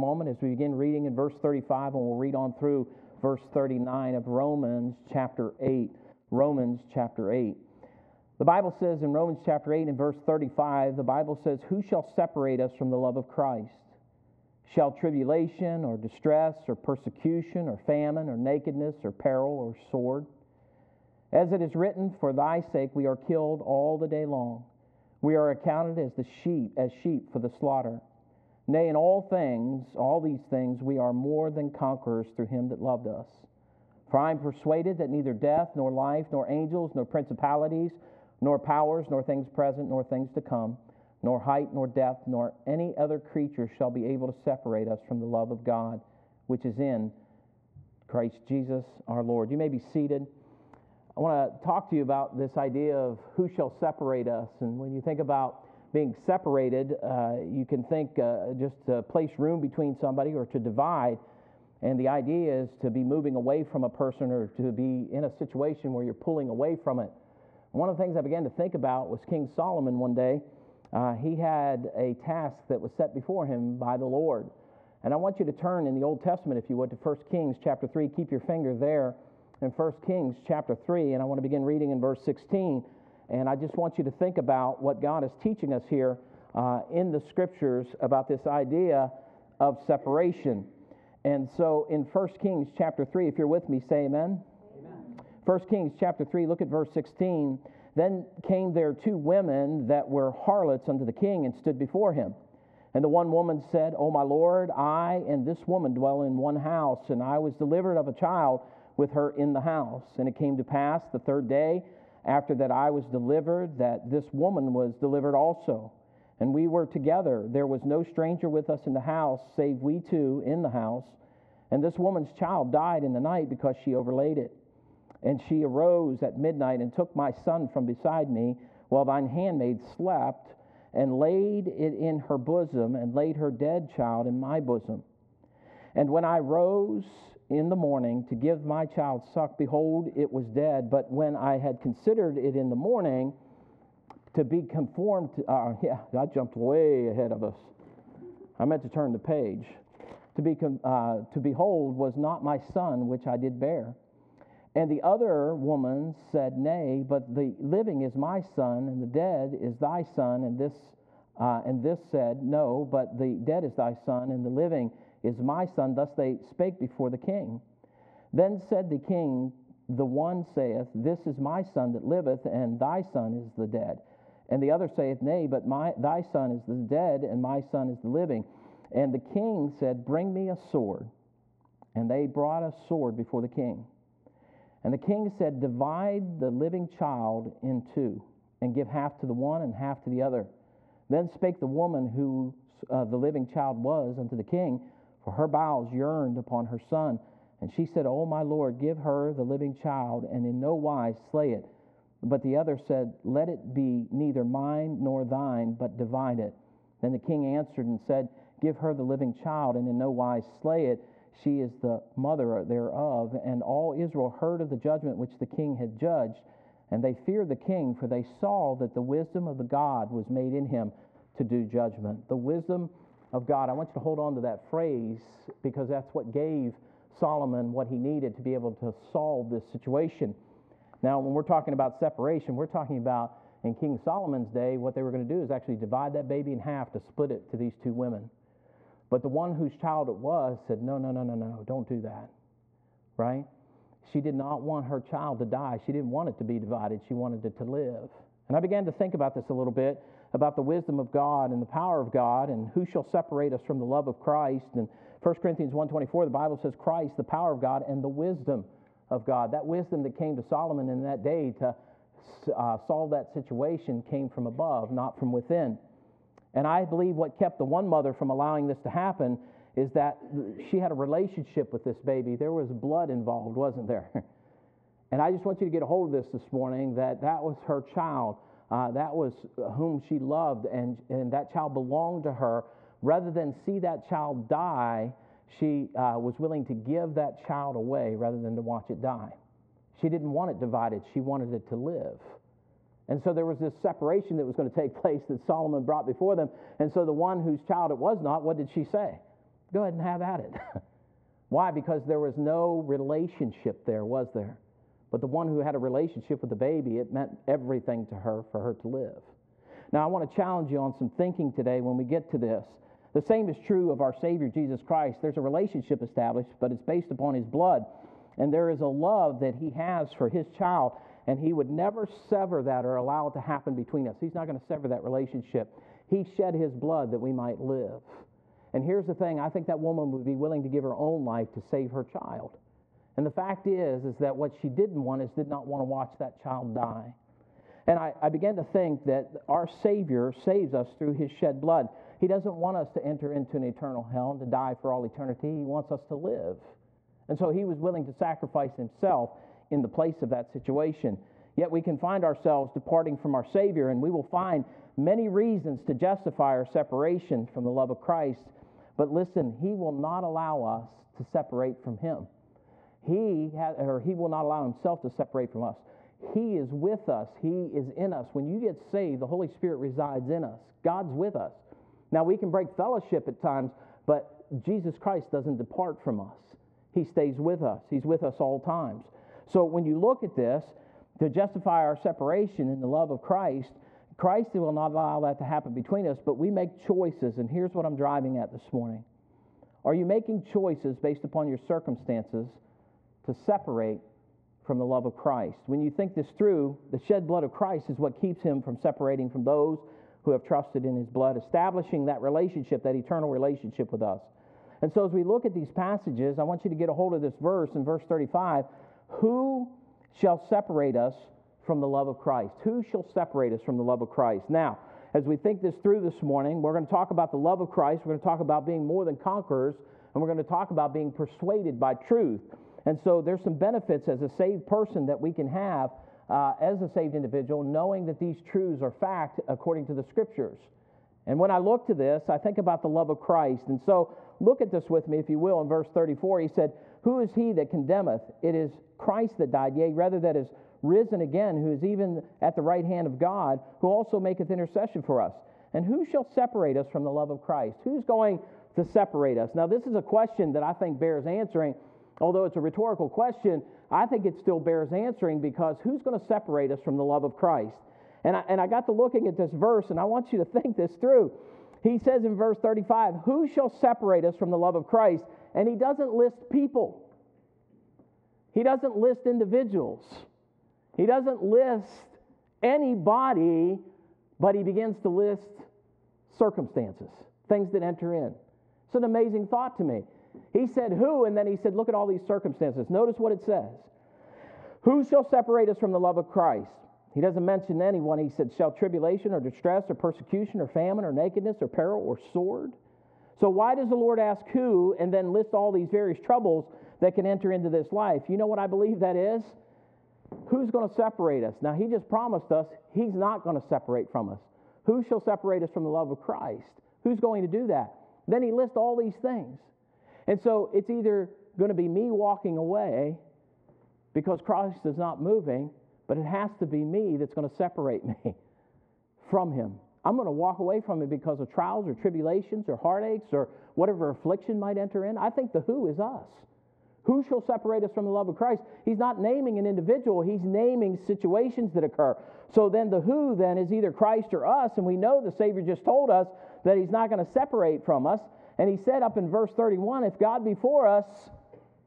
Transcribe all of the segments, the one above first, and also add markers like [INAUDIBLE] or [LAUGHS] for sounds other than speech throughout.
moment as we begin reading in verse 35, and we'll read on through verse 39 of Romans chapter 8. Romans chapter 8. The Bible says in Romans chapter 8 and verse 35, the Bible says, Who shall separate us from the love of Christ? Shall tribulation or distress or persecution or famine or nakedness or peril or sword? As it is written, For thy sake we are killed all the day long. We are accounted as the sheep, as sheep for the slaughter. Nay, in all things, all these things, we are more than conquerors through him that loved us. For I am persuaded that neither death, nor life, nor angels, nor principalities, nor powers, nor things present, nor things to come, nor height, nor depth, nor any other creature shall be able to separate us from the love of God, which is in Christ Jesus our Lord. You may be seated. I want to talk to you about this idea of who shall separate us. And when you think about being separated, uh, you can think uh, just to place room between somebody or to divide. And the idea is to be moving away from a person or to be in a situation where you're pulling away from it. One of the things I began to think about was King Solomon one day. Uh, he had a task that was set before him by the Lord. And I want you to turn in the Old Testament, if you would, to 1 Kings chapter 3. Keep your finger there in 1 Kings chapter 3. And I want to begin reading in verse 16. And I just want you to think about what God is teaching us here uh, in the scriptures about this idea of separation. And so in 1 Kings chapter 3, if you're with me, say amen. 1 Kings chapter 3, look at verse 16. Then came there two women that were harlots unto the king and stood before him. And the one woman said, O my Lord, I and this woman dwell in one house, and I was delivered of a child with her in the house. And it came to pass the third day after that I was delivered, that this woman was delivered also. And we were together. There was no stranger with us in the house, save we two in the house. And this woman's child died in the night because she overlaid it. And she arose at midnight and took my son from beside me, while thine handmaid slept, and laid it in her bosom, and laid her dead child in my bosom. And when I rose in the morning to give my child suck, behold, it was dead. But when I had considered it in the morning to be conformed to, uh, yeah, I jumped way ahead of us. I meant to turn the page. To, be, uh, to behold was not my son which I did bear. And the other woman said, Nay, but the living is my son, and the dead is thy son. And this, uh, and this said, No, but the dead is thy son, and the living is my son. Thus they spake before the king. Then said the king, The one saith, This is my son that liveth, and thy son is the dead. And the other saith, Nay, but my, thy son is the dead, and my son is the living. And the king said, Bring me a sword. And they brought a sword before the king. And the king said, Divide the living child in two, and give half to the one and half to the other. Then spake the woman who uh, the living child was unto the king, for her bowels yearned upon her son. And she said, O my Lord, give her the living child, and in no wise slay it. But the other said, Let it be neither mine nor thine, but divide it. Then the king answered and said, Give her the living child, and in no wise slay it. She is the mother thereof. And all Israel heard of the judgment which the king had judged. And they feared the king, for they saw that the wisdom of the God was made in him to do judgment. The wisdom of God. I want you to hold on to that phrase because that's what gave Solomon what he needed to be able to solve this situation. Now, when we're talking about separation, we're talking about in King Solomon's day, what they were going to do is actually divide that baby in half to split it to these two women. But the one whose child it was said, No, no, no, no, no, don't do that. Right? She did not want her child to die. She didn't want it to be divided. She wanted it to live. And I began to think about this a little bit about the wisdom of God and the power of God and who shall separate us from the love of Christ. And 1 Corinthians 1.24, the Bible says Christ, the power of God and the wisdom of God. That wisdom that came to Solomon in that day to uh, solve that situation came from above, not from within. And I believe what kept the one mother from allowing this to happen is that she had a relationship with this baby. There was blood involved, wasn't there? [LAUGHS] and I just want you to get a hold of this this morning that that was her child. Uh, that was whom she loved, and, and that child belonged to her. Rather than see that child die, she uh, was willing to give that child away rather than to watch it die. She didn't want it divided, she wanted it to live. And so there was this separation that was going to take [LAUGHS] place that Solomon brought before them. And so the one whose child it was not, what did she say? Go ahead and have at it. [LAUGHS] Why? Because there was no relationship there, was there? But the one who had a relationship with the baby, it meant everything to her for her to live. Now, I want to challenge you on some thinking today when we get to this. The same is true of our Savior Jesus Christ. There's a relationship established, but it's based upon His blood. And there is a love that He has for His child, and He would never sever that or allow it to happen between us. He's not going to sever that relationship. He shed His blood that we might live. And here's the thing I think that woman would be willing to give her own life to save her child. And the fact is, is that what she didn't want is did not want to watch that child die. And I, I began to think that our Savior saves us through his shed blood. He doesn't want us to enter into an eternal hell and to die for all eternity. He wants us to live. And so he was willing to sacrifice himself in the place of that situation. Yet we can find ourselves departing from our Savior, and we will find many reasons to justify our separation from the love of Christ. But listen, he will not allow us to separate from him. He has, or he will not allow himself to separate from us. He is with us. He is in us. When you get saved, the Holy Spirit resides in us. God's with us. Now we can break fellowship at times, but Jesus Christ doesn't depart from us. He stays with us. He's with us all times. So when you look at this, to justify our separation in the love of Christ, Christ will not allow that to happen between us, but we make choices, and here's what I'm driving at this morning. Are you making choices based upon your circumstances to separate from the love of Christ. When you think this through, the shed blood of Christ is what keeps him from separating from those who have trusted in his blood, establishing that relationship, that eternal relationship with us. And so, as we look at these passages, I want you to get a hold of this verse in verse 35 Who shall separate us from the love of Christ? Who shall separate us from the love of Christ? Now, as we think this through this morning, we're going to talk about the love of Christ. We're going to talk about being more than conquerors, and we're going to talk about being persuaded by truth. And so there's some benefits as a saved person that we can have uh, as a saved individual, knowing that these truths are fact according to the scriptures. And when I look to this, I think about the love of Christ. And so look at this with me, if you will, in verse 34. He said, Who is he that condemneth? It is Christ that died, yea, rather that is risen again, who is even at the right hand of God, who also maketh intercession for us. And who shall separate us from the love of Christ? Who's going to separate us? Now, this is a question that I think bears answering although it's a rhetorical question, I think it still bears answering because who's going to separate us from the love of Christ? And I, and I got to looking at this verse, and I want you to think this through. He says in verse 35, Who shall separate us from the love of Christ? And he doesn't list people, he doesn't list individuals, he doesn't list anybody, but he begins to list circumstances, things that enter in. It's an amazing thought to me. He said, Who? And then he said, Look at all these circumstances. Notice what it says. Who shall separate us from the love of Christ? He doesn't mention anyone. He said, Shall tribulation or distress or persecution or famine or nakedness or peril or sword? So, why does the Lord ask who and then list all these various troubles that can enter into this life? You know what I believe that is? Who's going to separate us? Now, He just promised us He's not going to separate from us. Who shall separate us from the love of Christ? Who's going to do that? Then He lists all these things. And so it's either going to be me walking away because Christ is not moving, but it has to be me that's going to separate me [LAUGHS] from Him. I'm going to walk away from it because of trials or tribulations or heartaches or whatever affliction might enter in. I think the who is us. Who shall separate us from the love of Christ? He's not naming an individual, he's naming situations that occur. So then the who then is either Christ or us, and we know the Savior just told us that he's not going to separate from us. And he said up in verse 31 if God be for us,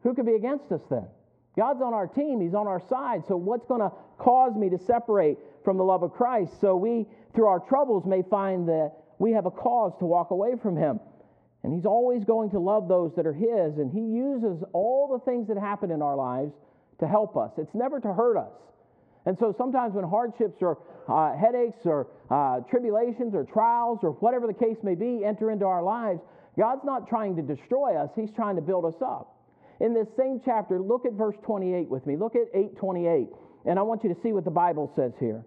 who could be against us then? God's on our team, He's on our side. So, what's going to cause me to separate from the love of Christ? So, we, through our troubles, may find that we have a cause to walk away from Him. And He's always going to love those that are His. And He uses all the things that happen in our lives to help us, it's never to hurt us. And so, sometimes when hardships or uh, headaches or uh, tribulations or trials or whatever the case may be enter into our lives, God's not trying to destroy us, He's trying to build us up. In this same chapter, look at verse 28 with me. Look at 828. And I want you to see what the Bible says here.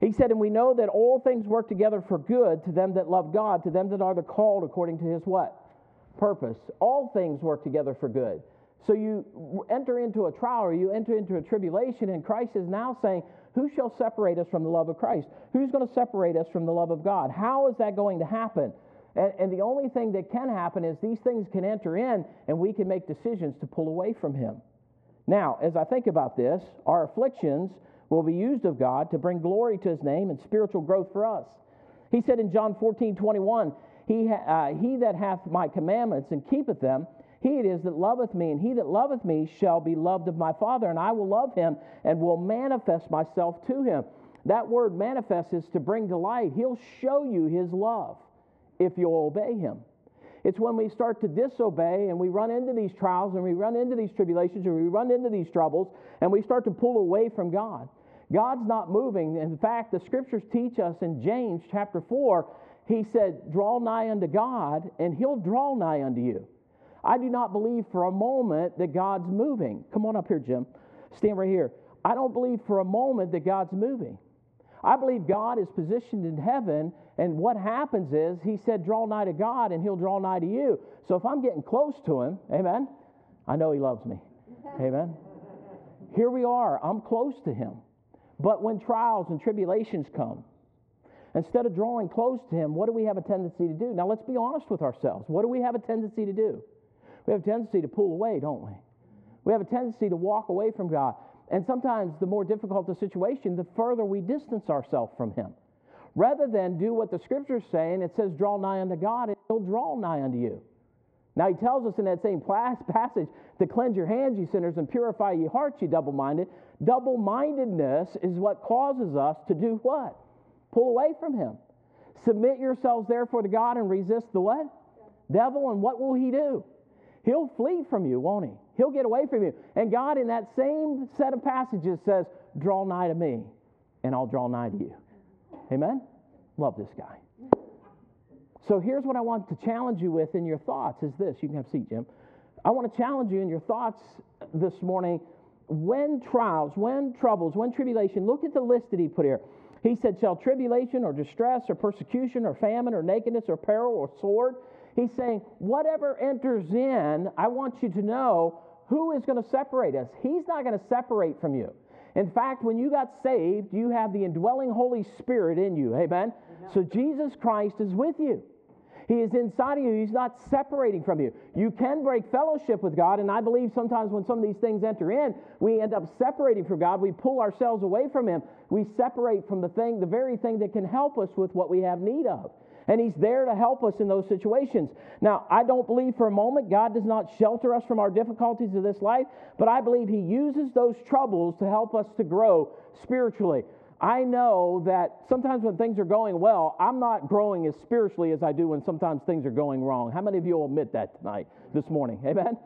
He said, And we know that all things work together for good to them that love God, to them that are the called according to his what? Purpose. All things work together for good. So you enter into a trial or you enter into a tribulation, and Christ is now saying, Who shall separate us from the love of Christ? Who's going to separate us from the love of God? How is that going to happen? And, and the only thing that can happen is these things can enter in and we can make decisions to pull away from Him. Now, as I think about this, our afflictions will be used of God to bring glory to His name and spiritual growth for us. He said in John 14, 21, he, uh, he that hath my commandments and keepeth them, he it is that loveth me, and he that loveth me shall be loved of my Father, and I will love him and will manifest myself to him. That word manifest is to bring to light. He'll show you his love if you'll obey him. It's when we start to disobey and we run into these trials and we run into these tribulations and we run into these troubles and we start to pull away from God. God's not moving. In fact, the scriptures teach us in James chapter 4, he said, Draw nigh unto God, and he'll draw nigh unto you. I do not believe for a moment that God's moving. Come on up here, Jim. Stand right here. I don't believe for a moment that God's moving. I believe God is positioned in heaven, and what happens is He said, Draw nigh to God, and He'll draw nigh to you. So if I'm getting close to Him, amen, I know He loves me. [LAUGHS] Amen. Here we are, I'm close to Him. But when trials and tribulations come, instead of drawing close to Him, what do we have a tendency to do? Now let's be honest with ourselves. What do we have a tendency to do? We have a tendency to pull away, don't we? We have a tendency to walk away from God. And sometimes the more difficult the situation, the further we distance ourselves from Him. Rather than do what the scriptures say, and it says, draw nigh unto God, and He'll draw nigh unto you. Now, He tells us in that same passage to cleanse your hands, ye sinners, and purify ye hearts, ye double minded. Double mindedness is what causes us to do what? Pull away from Him. Submit yourselves therefore to God and resist the what? Devil, and what will He do? He'll flee from you, won't He? He'll get away from you. And God, in that same set of passages, says, Draw nigh to me, and I'll draw nigh to you. Amen? Love this guy. So here's what I want to challenge you with in your thoughts is this. You can have a seat, Jim. I want to challenge you in your thoughts this morning. When trials, when troubles, when tribulation, look at the list that he put here. He said, Shall tribulation or distress or persecution or famine or nakedness or peril or sword? He's saying, Whatever enters in, I want you to know who is going to separate us? He's not going to separate from you. In fact, when you got saved, you have the indwelling Holy Spirit in you. Amen? Amen. So Jesus Christ is with you. He is inside of you. He's not separating from you. You can break fellowship with God, and I believe sometimes when some of these things enter in, we end up separating from God. We pull ourselves away from Him. We separate from the thing, the very thing that can help us with what we have need of and He's there to help us in those situations. Now, I don't believe for a moment God does not shelter us from our difficulties of this life, but I believe He uses those troubles to help us to grow spiritually. I know that sometimes when things are going well, I'm not growing as spiritually as I do when sometimes things are going wrong. How many of you will admit that tonight, this morning? Amen?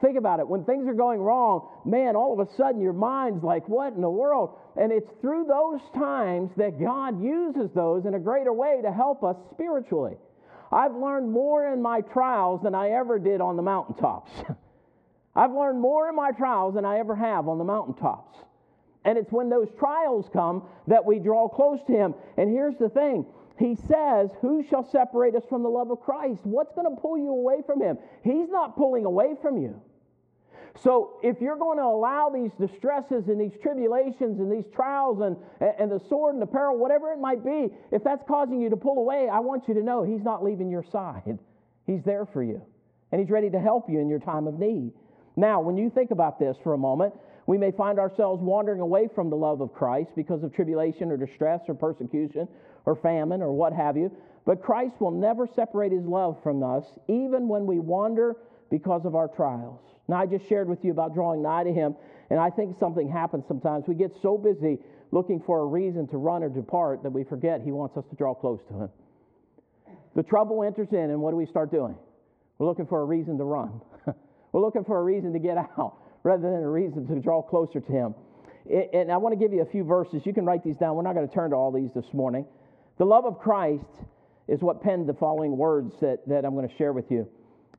Think about it. When things are going wrong, man, all of a sudden your mind's like, what in the world? And it's through those times that God uses those in a greater way to help us spiritually. I've learned more in my trials than I ever did on the mountaintops. [LAUGHS] I've learned more in my trials than I ever have on the mountaintops. And it's when those trials come that we draw close to Him. And here's the thing He says, Who shall separate us from the love of Christ? What's going to pull you away from Him? He's not pulling away from you. So, if you're going to allow these distresses and these tribulations and these trials and, and the sword and the peril, whatever it might be, if that's causing you to pull away, I want you to know He's not leaving your side. [LAUGHS] He's there for you, and He's ready to help you in your time of need. Now, when you think about this for a moment, we may find ourselves wandering away from the love of Christ because of tribulation or distress or persecution or famine or what have you. But Christ will never separate his love from us, even when we wander because of our trials. Now, I just shared with you about drawing nigh to Him, and I think something happens sometimes. We get so busy looking for a reason to run or depart that we forget He wants us to draw close to Him. The trouble enters in, and what do we start doing? We're looking for a reason to run. [LAUGHS] We're looking for a reason to get [LAUGHS] out rather than a reason to draw closer to Him. And I want to give you a few verses. You can write these down. We're not going to turn to all these this morning. The love of Christ is what penned the following words that, that I'm going to share with you.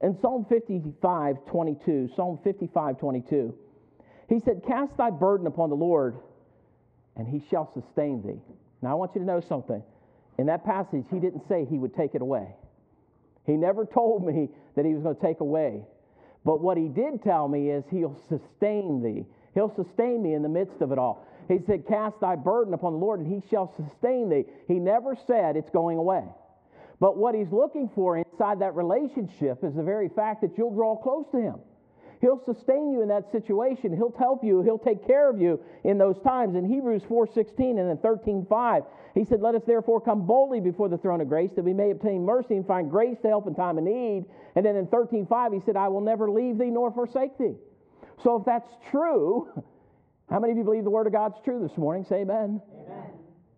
In Psalm 55, 22, Psalm 55, 22, he said, Cast thy burden upon the Lord, and he shall sustain thee. Now, I want you to know something. In that passage, he didn't say he would take it away. He never told me that he was going to take away. But what he did tell me is he'll sustain thee. He'll sustain me in the midst of it all. He said, Cast thy burden upon the Lord, and he shall sustain thee. He never said it's going away. But what he's looking for inside that relationship is the very fact that you'll draw close to him. He'll sustain you in that situation. He'll help you. He'll take care of you in those times. In Hebrews 4:16 and then 13:5, he said, "Let us therefore come boldly before the throne of grace that we may obtain mercy and find grace to help in time of need." And then in 13:5, he said, "I will never leave thee nor forsake thee." So if that's true, [LAUGHS] how many of you believe the word of God's true this morning? Say amen. Amen.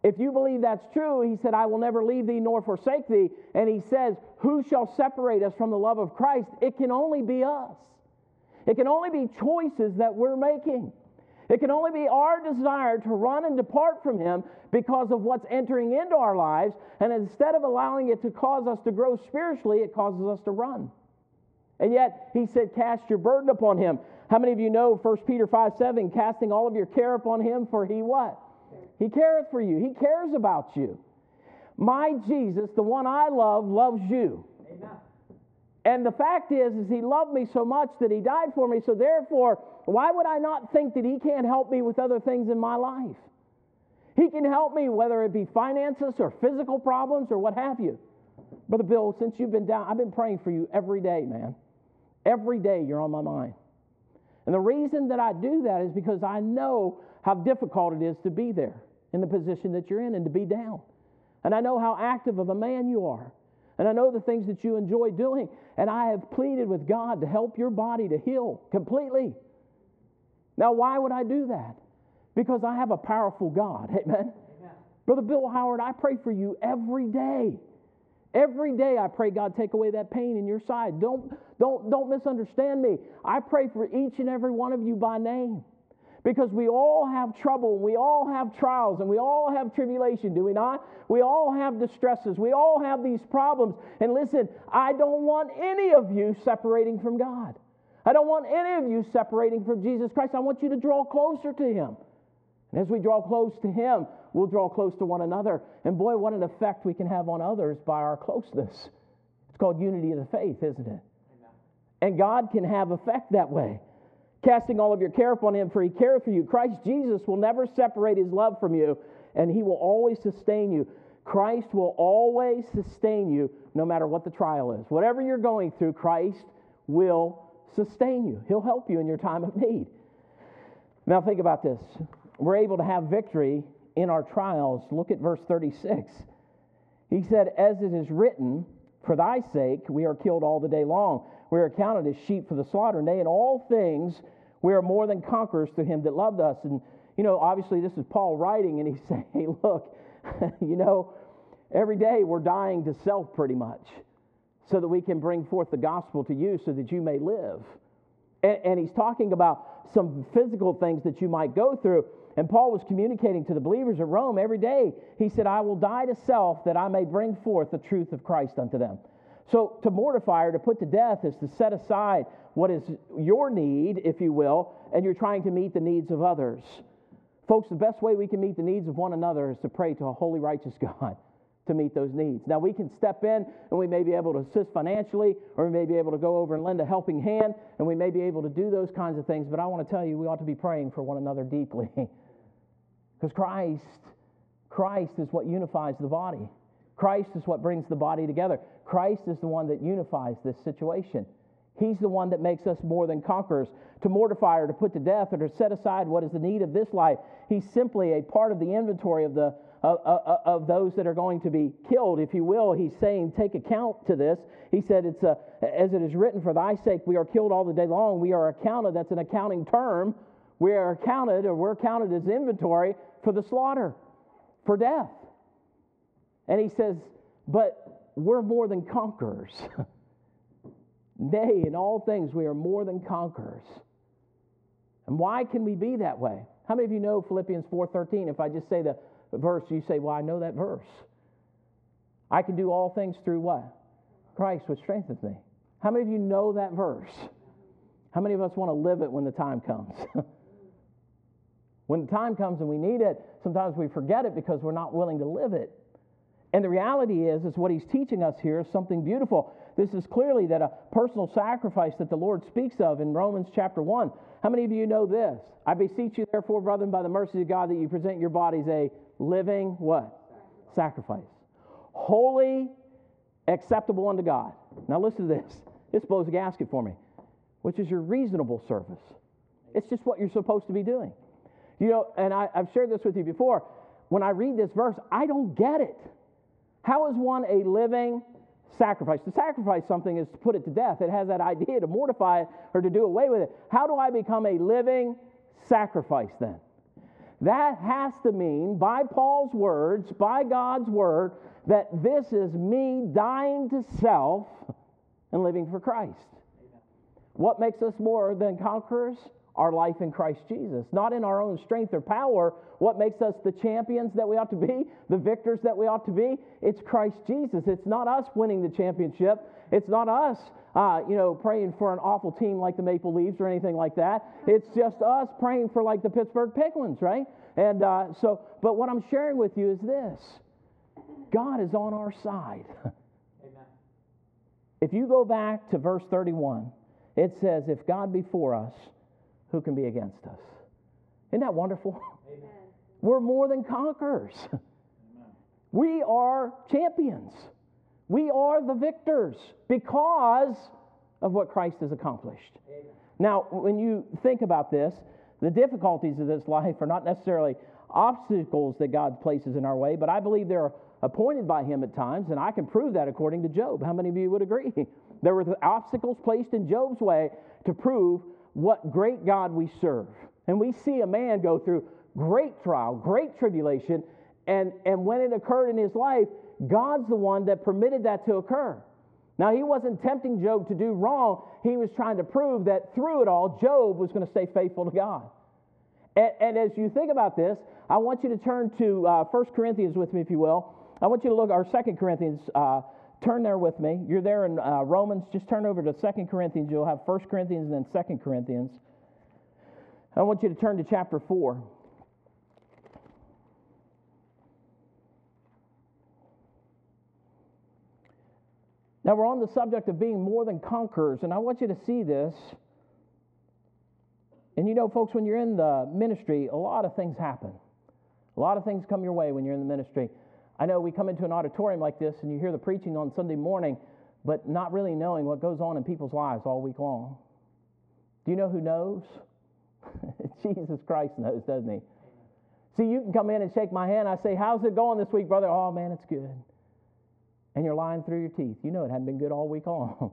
If you believe that's true, he said, I will never leave thee nor forsake thee. And he says, Who shall separate us from the love of Christ? It can only be us. It can only be choices that we're making. It can only be our desire to run and depart from Him because of what's entering into our lives. And instead of allowing it to cause us to grow spiritually, it causes us to run. And yet, He said, Cast your burden upon Him. How many of you know 1 Peter 5 7, casting all of your care upon Him, for He what? He careth for you, He cares about you. My Jesus, the one I love, loves you. Amen. And the fact is, is he loved me so much that he died for me. So therefore, why would I not think that he can't help me with other things in my life? He can help me, whether it be finances or physical problems or what have you. Brother Bill, since you've been down, I've been praying for you every day, man. Every day you're on my mind. And the reason that I do that is because I know how difficult it is to be there in the position that you're in and to be down. And I know how active of a man you are. And I know the things that you enjoy doing. And I have pleaded with God to help your body to heal completely. Now, why would I do that? Because I have a powerful God. Amen. [LAUGHS] Amen. Brother Bill Howard, I pray for you every day. Every day I pray God take away that pain in your side. Don't, don't, don't misunderstand me. I pray for each and every one of you by name. Because we all have trouble, we all have trials, and we all have tribulation, do we not? We all have distresses, we all have these problems. And listen, I don't want any of you separating from God. I don't want any of you separating from Jesus Christ. I want you to draw closer to Him. And as we draw close to Him, we'll draw close to one another. And boy, what an effect we can have on others by our closeness. It's called unity of the faith, isn't it? And God can have effect that way casting all of your care upon him, for he cares for you. Christ Jesus will never separate his love from you, and he will always sustain you. Christ will always sustain you no matter what the trial is. Whatever you're going through, Christ will sustain you. He'll help you in your time of need. Now, think about this. We're able to have victory in our trials. Look at verse 36. He said, As it is written, For thy sake we are killed all the day long. We are counted as sheep for the slaughter. Nay, in all things, we are more than conquerors to him that loved us. And, you know, obviously, this is Paul writing, and he's [LAUGHS] saying, hey, look, [LAUGHS] you know, every day we're dying to self pretty much so that we can bring forth the gospel to you so that you may live. And, and he's talking about some physical things that you might go through. And Paul was communicating to the believers at Rome every day. He said, I will die to self that I may bring forth the truth of Christ unto them. So to mortify or to put to death is to set aside what is your need, if you will, and you're trying to meet the needs of others. Folks, the best way we can meet the needs of one another is to pray to a holy, righteous [LAUGHS] God to meet those needs. Now, we can step in and we may be able to assist financially, or we may be able to go over and lend a helping hand, and we may be able to do those kinds of things. But I want to tell you, we ought to be praying for one another deeply. [LAUGHS] Because Christ, Christ is what unifies the body. Christ is what brings the body together. Christ is the one that unifies this situation. He's the one that makes us more than conquerors. To mortify or to put to death or to set aside what is the need of this life, he's simply a part of the inventory of, the, uh, uh, of those that are going to be killed, if you will. He's saying, take account to this. He said, it's a, as it is written, for thy sake we are killed all the day long. We are accounted, that's an accounting term. We are accounted, or we're counted as inventory for the slaughter, for death. And he says, but we're more than conquerors. [LAUGHS] Nay, in all things we are more than conquerors. And why can we be that way? How many of you know Philippians 4:13? If I just say the verse, you say, "Well, I know that verse." I can do all things through what? Christ which strengthens me. How many of you know that verse? How many of us want to live it when the time comes? [LAUGHS] when the time comes and we need it, sometimes we forget it because we're not willing to live it. And the reality is, is what he's teaching us here is something beautiful. This is clearly that a personal sacrifice that the Lord speaks of in Romans chapter 1. How many of you know this? I beseech you, therefore, brethren, by the mercy of God, that you present your bodies a living what? Sacrifice. Holy acceptable unto God. Now listen to this. This blows a gasket for me, which is your reasonable service. It's just what you're supposed to be doing. You know, and I, I've shared this with you before. When I read this verse, I don't get it. How is one a living sacrifice? To sacrifice something is to put it to death. It has that [LAUGHS] idea to mortify it or to do away with it. How do I become a living sacrifice then? That has to mean, by Paul's words, by God's word, that this is me dying to self and living for Christ. What makes us more than conquerors? Our life in Christ Jesus. Not in our own strength or power. What makes us the champions that we ought to be, the victors that we ought to be? It's Christ Jesus. It's not us winning the championship. It's not us, uh, you know, praying for an awful team like the Maple Leafs or anything like that. It's just us praying for like the Pittsburgh Penguins, right? And uh, so, but what I'm sharing with you is this God is on our side. [LAUGHS] If you go back to verse 31, it says, If God be for us, who can be against us? Isn't that wonderful? Amen. [LAUGHS] We're more than conquerors. Amen. We are champions. We are the victors because of what Christ has accomplished. Amen. Now, when you think about this, the difficulties of this life are not necessarily obstacles that God places in our way, but I believe they're appointed by Him at times, and I can prove that according to Job. How many of you would agree? [LAUGHS] there were obstacles placed in Job's way to prove what great God we serve. And we see a man go through great trial, great tribulation, and, and when it occurred in his life, God's the one that permitted that to occur. Now, he wasn't tempting Job to do wrong. He was trying to prove that through it all, Job was going to stay faithful to God. And, and as you think about this, I want you to turn to uh, 1 Corinthians with me, if you will. I want you to look, our 2 Corinthians, uh, turn there with me. You're there in uh, Romans. Just turn over to 2 Corinthians. You'll have 1 Corinthians and then 2 Corinthians. I want you to turn to chapter 4. Now, we're on the subject of being more than conquerors, and I want you to see this. And you know, folks, when you're in the ministry, a lot of things happen. A lot of things come your way when you're in the ministry. I know we come into an auditorium like this and you hear the preaching on Sunday morning, but not really knowing what goes on in people's lives all week long. Do you know who knows? [LAUGHS] Jesus Christ knows, doesn't he? See, you can come in and shake my hand. I say, How's it going this week, brother? Oh, man, it's good and you're lying through your teeth. You know it hadn't been good all week long.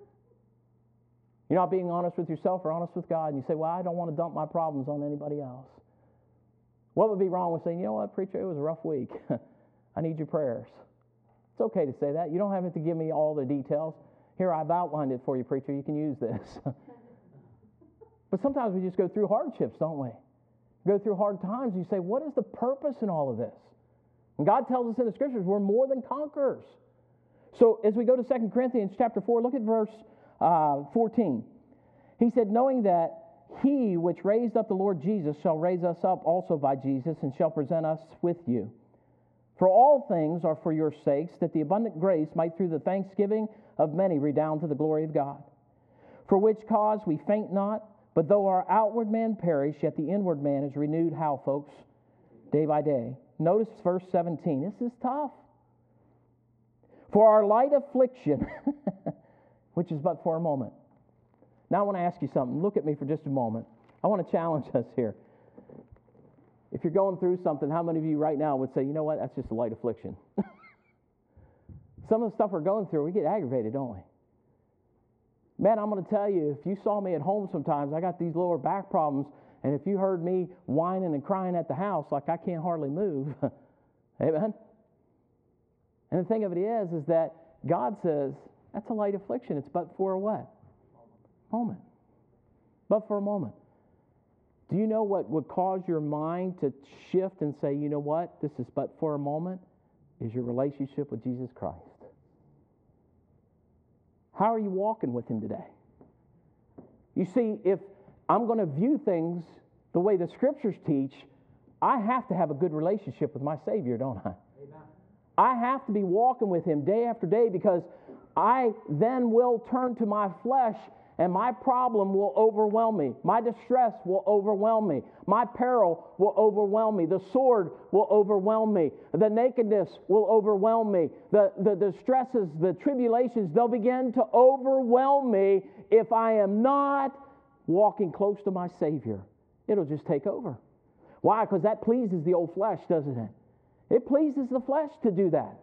[LAUGHS] you're not being honest with yourself or honest with God, and you say, Well, I don't want to dump my problems on anybody else. What would be wrong with saying, You know what, preacher, it was a rough week. [LAUGHS] I need your prayers. It's okay to say that. You don't have to give me all the details. Here, I've outlined it for you, preacher. You can use this. [LAUGHS] but sometimes we just go through hardships, don't we? Go through hard times. You say, What is the purpose in all of this? And God tells us in the scriptures we're more than conquerors. So as we go to 2 Corinthians chapter 4, look at verse uh, 14. He said, Knowing that he which raised up the Lord Jesus shall raise us up also by Jesus and shall present us with you. For all things are for your sakes, that the abundant grace might through the thanksgiving of many redound to the glory of God. For which cause we faint not, but though our outward man perish, yet the inward man is renewed, how, folks? Day by day. Notice verse 17. This is tough. For our light affliction, [LAUGHS] which is but for a moment. Now I want to ask you something. Look at me for just a moment. I want to challenge us here. If you're going through something, how many of you right now would say, you know what, that's just a light affliction? [LAUGHS] Some of the stuff we're going through, we get aggravated, don't we? Man, I'm going to tell you, if you saw me at home sometimes, I got these lower back problems and if you heard me whining and crying at the house like I can't hardly move, [LAUGHS] amen? And the thing of it is, is that God says, that's a light affliction. It's but for a what? Moment. But for a moment. Do you know what would cause your mind to shift and say, you know what, this is but for a moment? Is your relationship with Jesus Christ. How are you walking with Him today? You see, if I'm going to view things the way the scriptures teach, I have to have a good relationship with my Savior, don't I? Amen. I have to be walking with Him day after day because I then will turn to my flesh and my problem will overwhelm me. My distress will overwhelm me. My peril will overwhelm me. The sword will overwhelm me. The nakedness will overwhelm me. The, the, the stresses, the tribulations, they'll begin to overwhelm me if I am not walking close to my Savior. It'll just take over. Why? Because that pleases the old flesh, doesn't it? It pleases the flesh to do that.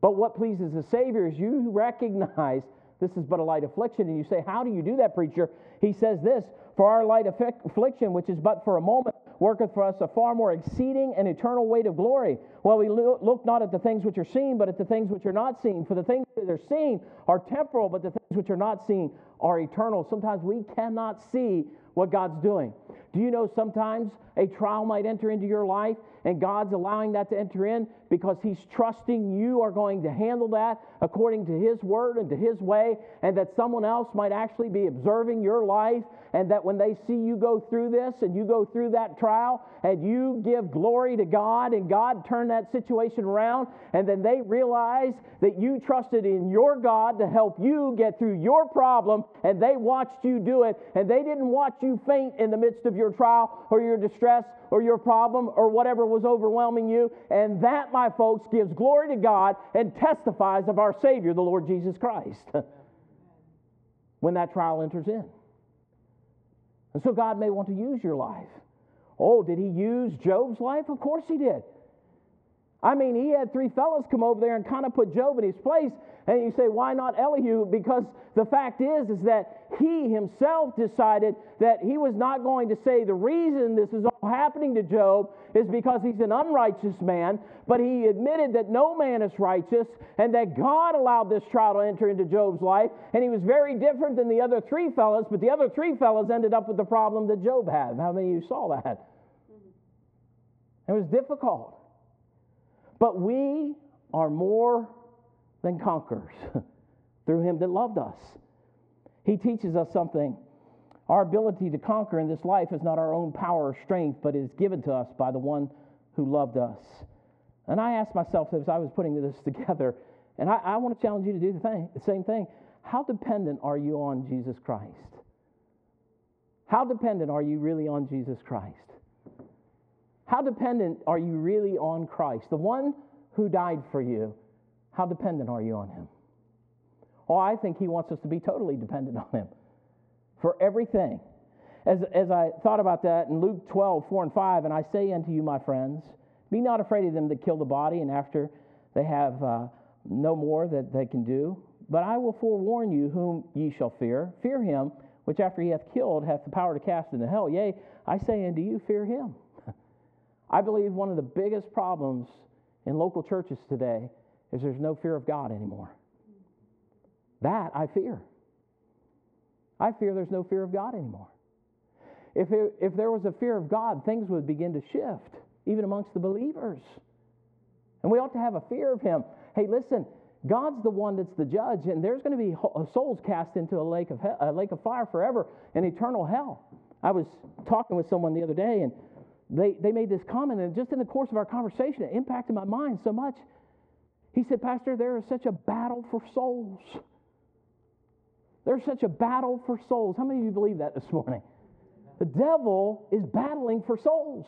But what pleases the Savior is you recognize this is but a light affliction. And you say, How do you do that, preacher? He says this For our light affliction, which is but for a moment, worketh for us a far more exceeding and eternal weight of glory. Well, we look not at the things which are seen, but at the things which are not seen. For the things that are seen are temporal, but the things which are not seen are eternal. Sometimes we cannot see what God's doing. Do you know sometimes a trial might enter into your life and God's allowing that to enter in because He's trusting you are going to handle that according to His word and to His way, and that someone else might actually be observing your life, and that when they see you go through this and you go through that trial and you give glory to God and God turn that situation around, and then they realize that you trusted in your God to help you get through your problem, and they watched you do it, and they didn't watch you faint in the midst of your trial or your distress or your problem or whatever was overwhelming you. And that, my folks, gives glory to God and testifies of our Savior, the Lord Jesus Christ, [LAUGHS] when that trial enters in. And so God may want to use your life. Oh, did he use Job's life? Of course he did. I mean, he had three fellows come over there and kind of put Job in his place. And you say, why not Elihu? Because the fact is, is that he himself decided that he was not going to say the reason this is all happening to Job is because he's an unrighteous man, but he admitted that no man is righteous and that God allowed this trial to enter into Job's life. And he was very different than the other three fellows, but the other three fellows ended up with the problem that Job had. How many of you saw that? It was difficult. But we are more than conquerors [LAUGHS] through him that loved us. He teaches us something. Our ability to conquer in this life is not our own power or strength, but is given to us by the one who loved us. And I asked myself as I was putting this [LAUGHS] together, and I, I want to challenge you to do the, thing, the same thing. How dependent are you on Jesus Christ? How dependent are you really on Jesus Christ? How dependent are you really on Christ? The one who died for you, how dependent are you on him? Oh, I think he wants us to be totally dependent on him for everything. As, as I thought about that in Luke 12, 4 and 5, and I say unto you, my friends, be not afraid of them that kill the body, and after they have uh, no more that they can do. But I will forewarn you whom ye shall fear. Fear him, which after he hath killed hath the power to cast into hell. Yea, I say unto you, fear him. I believe one of the biggest problems in local churches today is there's no fear of God anymore. That I fear. I fear there's no fear of God anymore. If, it, if there was a fear of God, things would begin to shift, even amongst the believers. And we ought to have a fear of Him. Hey, listen, God's the one that's the judge, and there's going to be uh, souls cast into a lake of, hell, a lake of fire forever in eternal hell. I was talking with someone the other day, and they, they made this comment, and just in the course of our conversation, it impacted my mind so much. He said, Pastor, there is such a battle for souls. There's such a battle for souls. How many of you believe that this morning? The devil is battling for souls.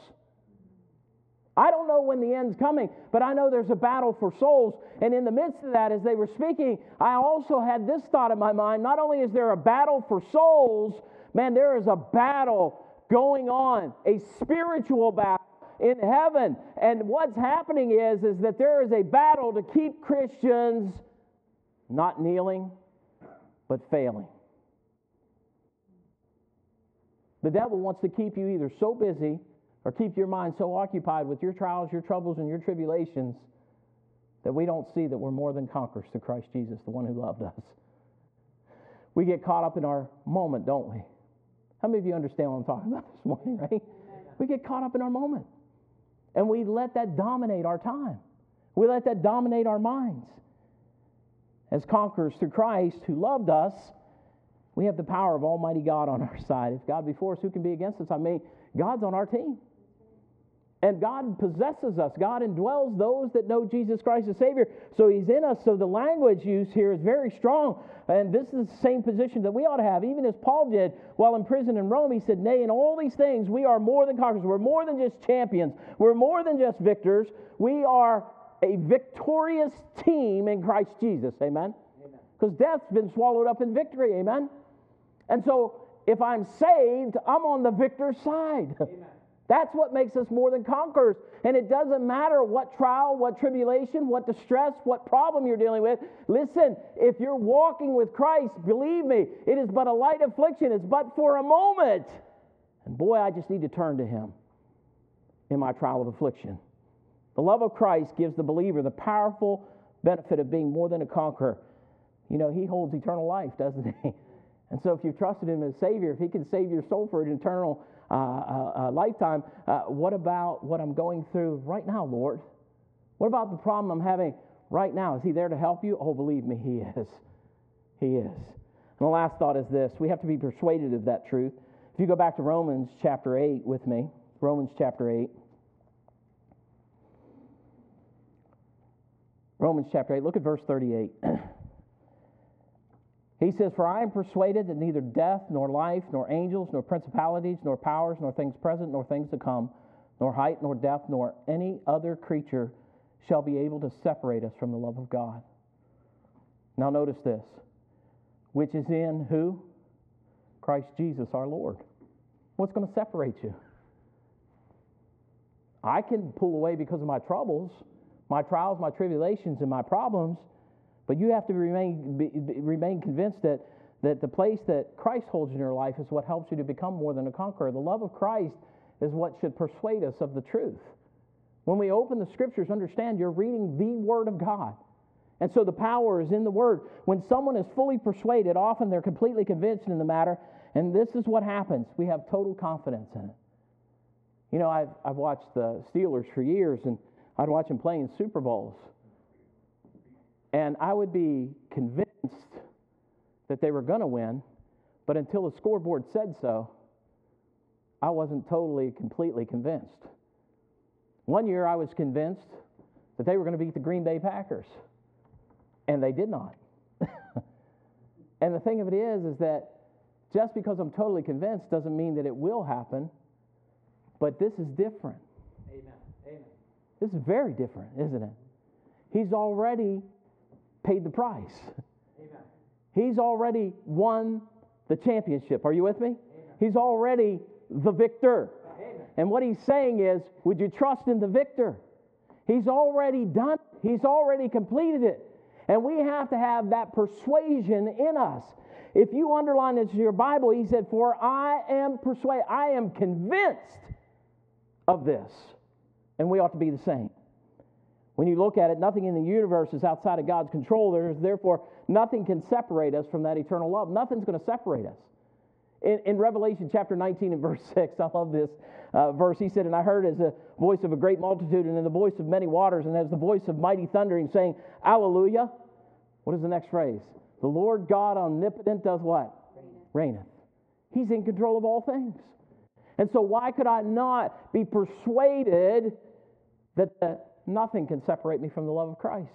I don't know when the end's coming, but I know there's a battle for souls. And in the midst of that, as they were speaking, I also had this thought in my mind not only is there a battle for souls, man, there is a battle going on, a spiritual battle in heaven. And what's happening is, is that there is a battle to keep Christians not kneeling, but failing. The devil wants to keep you either so busy or keep your mind so occupied with your trials, your troubles, and your tribulations that we don't see that we're more than conquerors to Christ Jesus, the one who loved us. We get caught up in our moment, don't we? How many of you understand what I'm talking [LAUGHS] about this morning, right? We get caught up in our moment. And we let that dominate our time. We let that dominate our minds. As conquerors through Christ who loved us, we have the power of Almighty God on our side. If God be for us, who can be against us? I mean, God's on our team. And God possesses us. God indwells those that know Jesus Christ as Savior. So He's in us. So the language used here is very strong. And this is the same position that we ought to have. Even as Paul did while in prison in Rome, he said, Nay, in all these things, we are more than conquerors. We're more than just champions. We're more than just victors. We are a victorious team in Christ Jesus. Amen? Because death's been swallowed up in victory. Amen? And so if I'm saved, I'm on the victor's side. Amen. That's what makes us more than conquerors. And it doesn't matter what trial, what tribulation, what distress, what problem you're dealing with. Listen, if you're walking with Christ, believe me, it is but a light affliction. It's but for a moment. And boy, I just need to turn to Him in my trial of affliction. The love of Christ gives the believer the powerful benefit of being more than a conqueror. You know, He holds eternal life, doesn't He? [LAUGHS] And so, if you've trusted Him as Savior, if He can save your soul for an eternal uh, uh, uh, lifetime. what about what I'm going through right now, Lord? What about the problem I'm having right now? Is He there to help you? Oh, believe me, He is. He is. And the last thought is this we have to be persuaded of that truth. If you go back to Romans chapter 8 with me, Romans chapter 8. Romans chapter 8, look at verse 38. [CLEARS THROAT] He says, For I am persuaded that neither death, nor life, nor angels, nor principalities, nor powers, nor things present, nor things to come, nor height, nor depth, nor any other creature shall be able to separate us from the love of God. Now, notice this which is in who? Christ Jesus our Lord. What's going to separate you? I can pull away because of my troubles, my trials, my tribulations, and my problems. But you have to remain, be, remain convinced that, that the place that Christ holds in your life is what helps you to become more than a conqueror. The love of Christ is what should persuade us of the truth. When we open the scriptures, understand you're reading the Word of God. And so the power is in the Word. When someone is fully persuaded, often they're completely convinced in the matter, and this is what happens. We have total confidence in it. You know, I've, I've watched the Steelers for years, and I'd watch them playing Super Bowls. And I would be convinced that they were going to win, but until the scoreboard said so, I wasn't totally, completely convinced. One year I was convinced that they were going to beat the Green Bay Packers, and they did not. [LAUGHS] and the thing of it is, is that just because I'm totally convinced doesn't mean that it will happen, but this is different. Amen. Amen. This is very different, isn't it? He's already paid the price. Amen. He's already won the championship. Are you with me? Amen. He's already the victor. Amen. And what he's saying is, would you trust in the victor? He's already done, he's already completed it. And we have to have that persuasion in us. If you underline this in your Bible, he said, For I am persuaded, I am convinced of this. And we ought to be the same. When you look at it, nothing in the universe is outside of God's control. There is therefore nothing can separate us from that eternal love. Nothing's going to separate us. In, in, Revelation chapter 19 and verse [LAUGHS] 6, I love this uh, verse. He said, And I heard as the voice of a great multitude, and in the voice of many waters, and as the voice of mighty thundering, saying, Alleluia. What is the next phrase? The Lord God omnipotent does what? Reigneth. Reigneth. He's in control of all things. And so, why could I not be persuaded that the nothing can separate me from the love of Christ.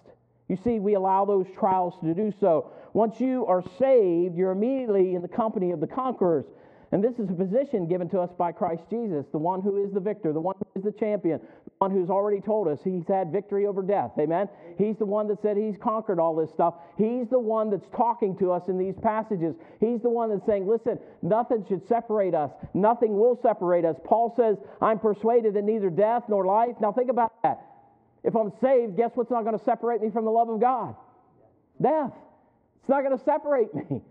You see, we allow those trials to do so. Once you are saved, you're immediately in the company of the conquerors. And this is a position given to us by Christ Jesus, the one who is the victor, the one who is the champion, the one who's already told us he's had victory over death. Amen? He's the one that said he's conquered all this stuff. He's the one that's talking to us in these passages. He's the one that's saying, listen, nothing should separate us, nothing will separate us. Paul says, I'm persuaded that neither death nor life. Now think about that. If I'm saved, guess what's not going to separate me from the love of God? Death. It's not going to separate me.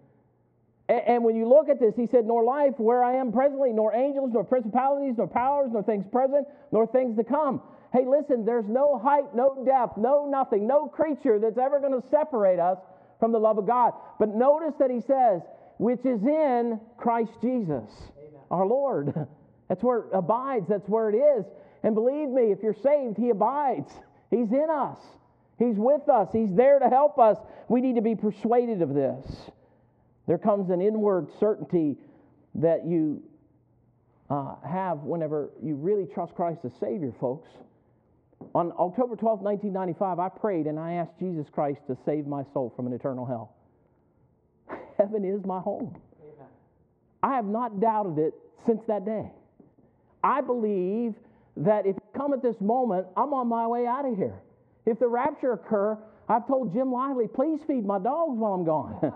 And, when you look at this, he said, Nor life where I am presently, nor angels, nor principalities, nor powers, nor things present, nor things to come. Hey, listen, there's no height, no depth, no nothing, no creature that's ever going to separate us from the love of God. But notice that he says, which is in Christ Jesus, Amen. our Lord. [LAUGHS] That's where it abides, that's where it is. And believe me, if you're saved, He abides. He's in us, He's with us, He's there to help us. We need to be persuaded of this. There comes an inward certainty that you uh, have whenever you really trust Christ as Savior, folks. On October 12, 1995, I prayed and I asked Jesus Christ to save my soul from an eternal hell. [LAUGHS] Heaven is my home. Amen. I have not doubted it since that day. I believe that if you come at this moment, I'm on my way out of here. If the rapture occur, I've told Jim Lively, please feed my dogs while I'm gone. [LAUGHS]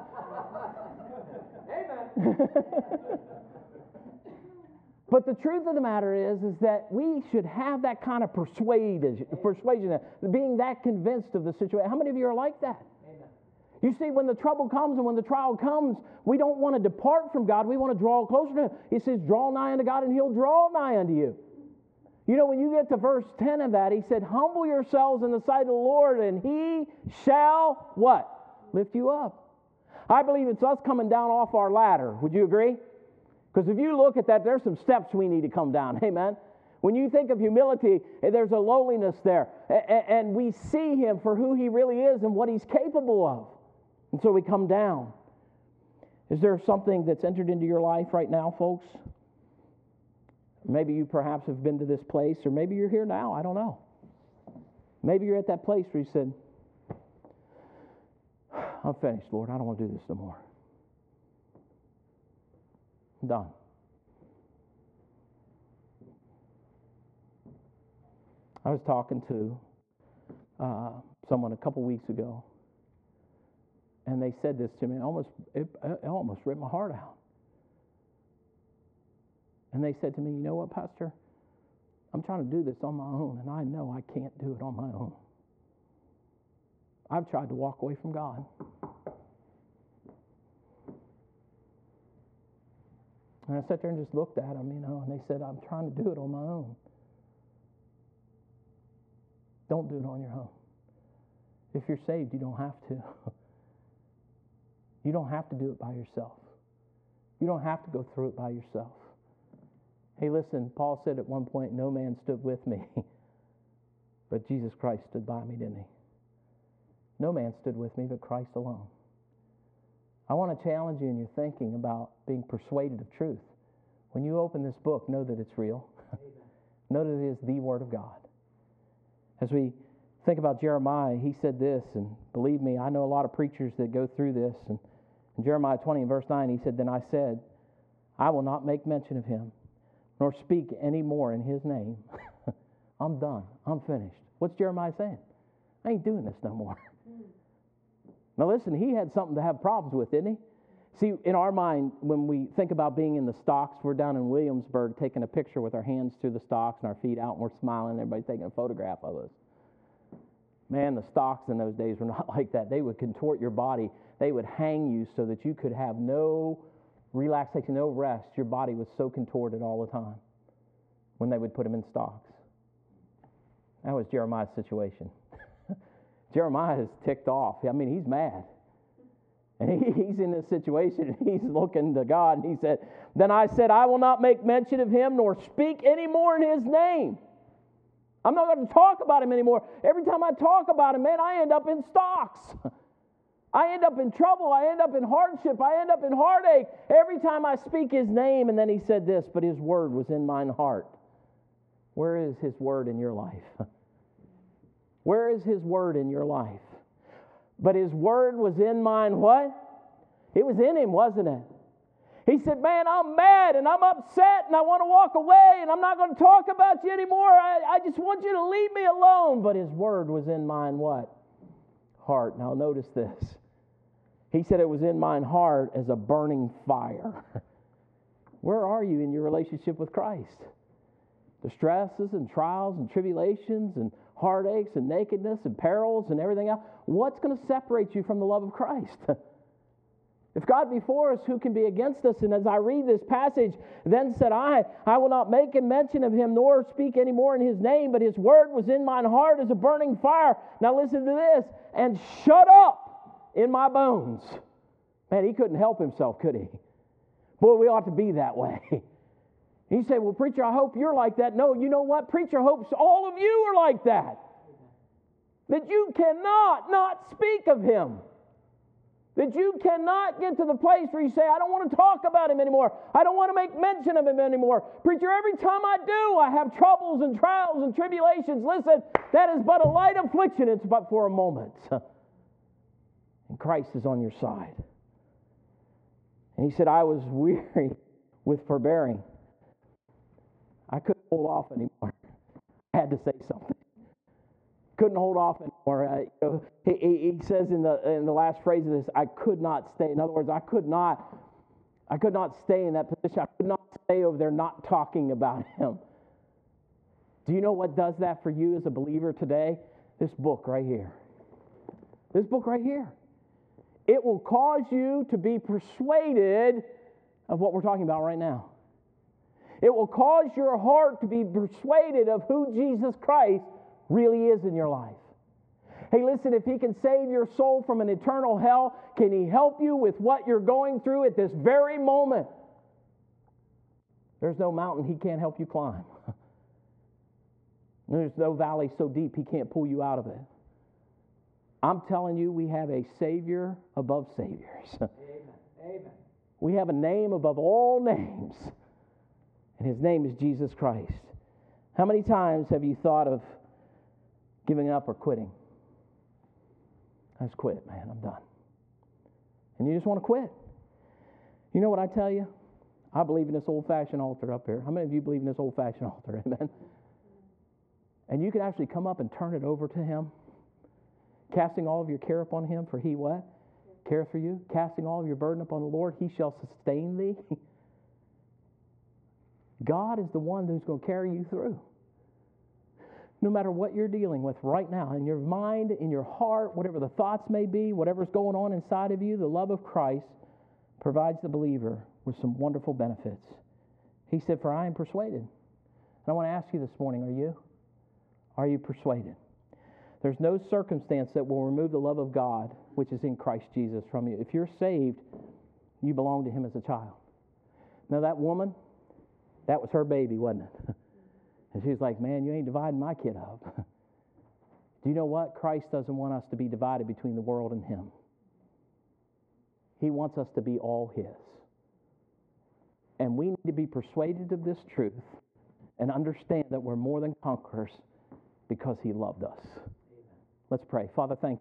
Amen. But the truth of the matter is, is that we should have that kind of persuasion, persuasion, being that convinced of the situation. How many of you are like that? Amen. You see, when the trouble comes and when the trial comes, we don't want to depart from God. We want to draw closer to Him. He says, "Draw nigh unto God, and He'll draw nigh unto you." You know, when you get to verse 10 of that, he said, Humble yourselves in the sight of the Lord, and he shall what? Lift you up. I believe it's us coming down off our ladder. Would you agree? Because if you look at that, there's some steps we need to come down. [LAUGHS] Amen. When you think of humility, there's a lowliness there. And we see him for who he really is and what he's capable of. And so we come down. Is there something that's entered into your life right now, folks? Maybe you perhaps have been to this place, or maybe you're here now. I don't know. Maybe you're at that place where you said, I'm finished, Lord. I don't want to do this no more. Done. I was talking to uh, someone a couple weeks ago, and they said this to me. It almost, it, it almost ripped my heart out. And they said to me, You know what, Pastor? I'm trying to do this on my own, and I know I can't do it on my own. I've tried to walk away from God. And I sat there and just looked at them, you know, and they said, I'm trying to do it on my own. Don't do it on your own. If you're saved, you don't have to. [LAUGHS] you don't have to do it by yourself. You don't have to go through it by yourself. Hey, listen, Paul said at one point, No man stood with me, [LAUGHS] but Jesus Christ stood by me, didn't he? No man stood with me but Christ alone. I want to challenge you in your thinking about being persuaded of truth. When you open this book, know that it's real. [LAUGHS] know that it is the Word of God. As we think about Jeremiah, he said this, and believe me, I know a lot of preachers that go through this. And in Jeremiah 20 and verse 9, he said, Then I said, I will not make mention of him, nor speak any more in his name. [LAUGHS] I'm done. I'm finished. What's Jeremiah saying? I ain't doing this no more. [LAUGHS] Now, listen, he had something to have problems with, didn't he? See, in our mind, when we think about being in the stocks, we're down in Williamsburg taking a picture with our hands through the stocks and our feet out, and we're smiling. Everybody's taking a photograph of us. Man, the stocks in those days were not [LAUGHS] like that. They would contort your body, they would hang you so that you could have no relaxation, no rest. Your body was so contorted all the time when they would put him in stocks. That was Jeremiah's situation. [LAUGHS] Jeremiah is ticked off. I mean, he's mad. And he, [LAUGHS] he's in this situation and he's looking to God and he said, Then I said, I will not make mention of him nor speak any more in his name. I'm not going to talk about him anymore. Every time I talk about him, man, I end up in stocks. [LAUGHS] I end up in trouble. I end up in hardship. I end up in heartache every time I speak his name. And then he said this, but his word was in mine heart. Where is his word in your life? [LAUGHS] Where is his word in your life? But his word was in mine what? It was in him, wasn't it? He said, Man, I'm mad and I'm upset and I want to walk away and I'm not going to talk about you anymore. I, I just want you to leave me alone. But his word was in mine what? Heart. Now notice this. He said it was in mine heart as a burning fire. [LAUGHS] Where are you in your relationship with Christ? The stresses and trials and tribulations and heartaches and nakedness and perils and everything else, what's going to separate you from the love of Christ? [LAUGHS] If God be for us, who can be against us? And as I read this passage, then said I, I will not make a mention of him nor speak any more in his name, but his word was in mine heart as a burning fire. Now listen to this, and shut up in my bones. Man, he couldn't help himself, could he? Boy, we ought to be that way. [LAUGHS] He said, Well, preacher, I hope you're like that. No, you know what? Preacher hopes all of you are like that. That you cannot not speak of him. that you cannot get to the place where you say, I don't want to talk about him anymore. I don't want to make mention of him anymore. Preacher, every time I do, I have troubles and trials and tribulations. Listen, that is but a light affliction. It's but for a moment. [LAUGHS] Christ is on your side. And he said, I was [LAUGHS] weary with forbearing. I couldn't hold off anymore. I had to say something couldn't hold off anymore. Uh, you know, he, he, says in the in the last phrase of this, I could not stay. In other words, I could not, I could not stay in that position. I could not stay over there not talking about him. Do you know what does that for you as a believer today? This book right here. This book right here. It will cause you to be persuaded of what we're talking about right now. It will cause your heart to be persuaded of who Jesus Christ really is in your life. Hey, listen, if He can save your soul from an eternal hell, can He help you with what you're going through at this very moment? There's no mountain He can't help you climb. [LAUGHS] There's no valley so deep He can't pull you out of it. I'm telling you, we have a Savior above Saviors. [LAUGHS] Amen. Amen. We have a name above all names, and His name is Jesus Christ. How many times have you thought of giving up or quitting. I just quit, man. I'm done. And you just want to quit. You know what I tell you? I believe in this old fashioned altar up here. How many of you believe in this old fashioned [LAUGHS] altar? Amen. And you can actually come up and turn it over to Him, casting all of your care upon Him, for He what? Care for you. Casting all of your burden upon the Lord, He shall sustain thee. [LAUGHS] God is the one who's going to carry you through no matter what you're dealing with right now, in your mind, in your heart, whatever the thoughts may be, whatever's going on inside of you, the love of Christ provides the believer with some wonderful benefits. He said, For I am persuaded. And I want to ask you this morning, are you? Are you persuaded? There's no circumstance that will remove the love of God which is in Christ Jesus from you. If you're saved, you belong to Him as a child. Now, that woman, that was her baby, wasn't it? [LAUGHS] And she's like, Man, you ain't dividing my kid up. [LAUGHS] Do you know what? Christ doesn't want us to be divided between the world and Him. He wants us to be all His. And we need to be persuaded of this truth and understand that we're more than conquerors because He loved us. Let's pray. Father, thank.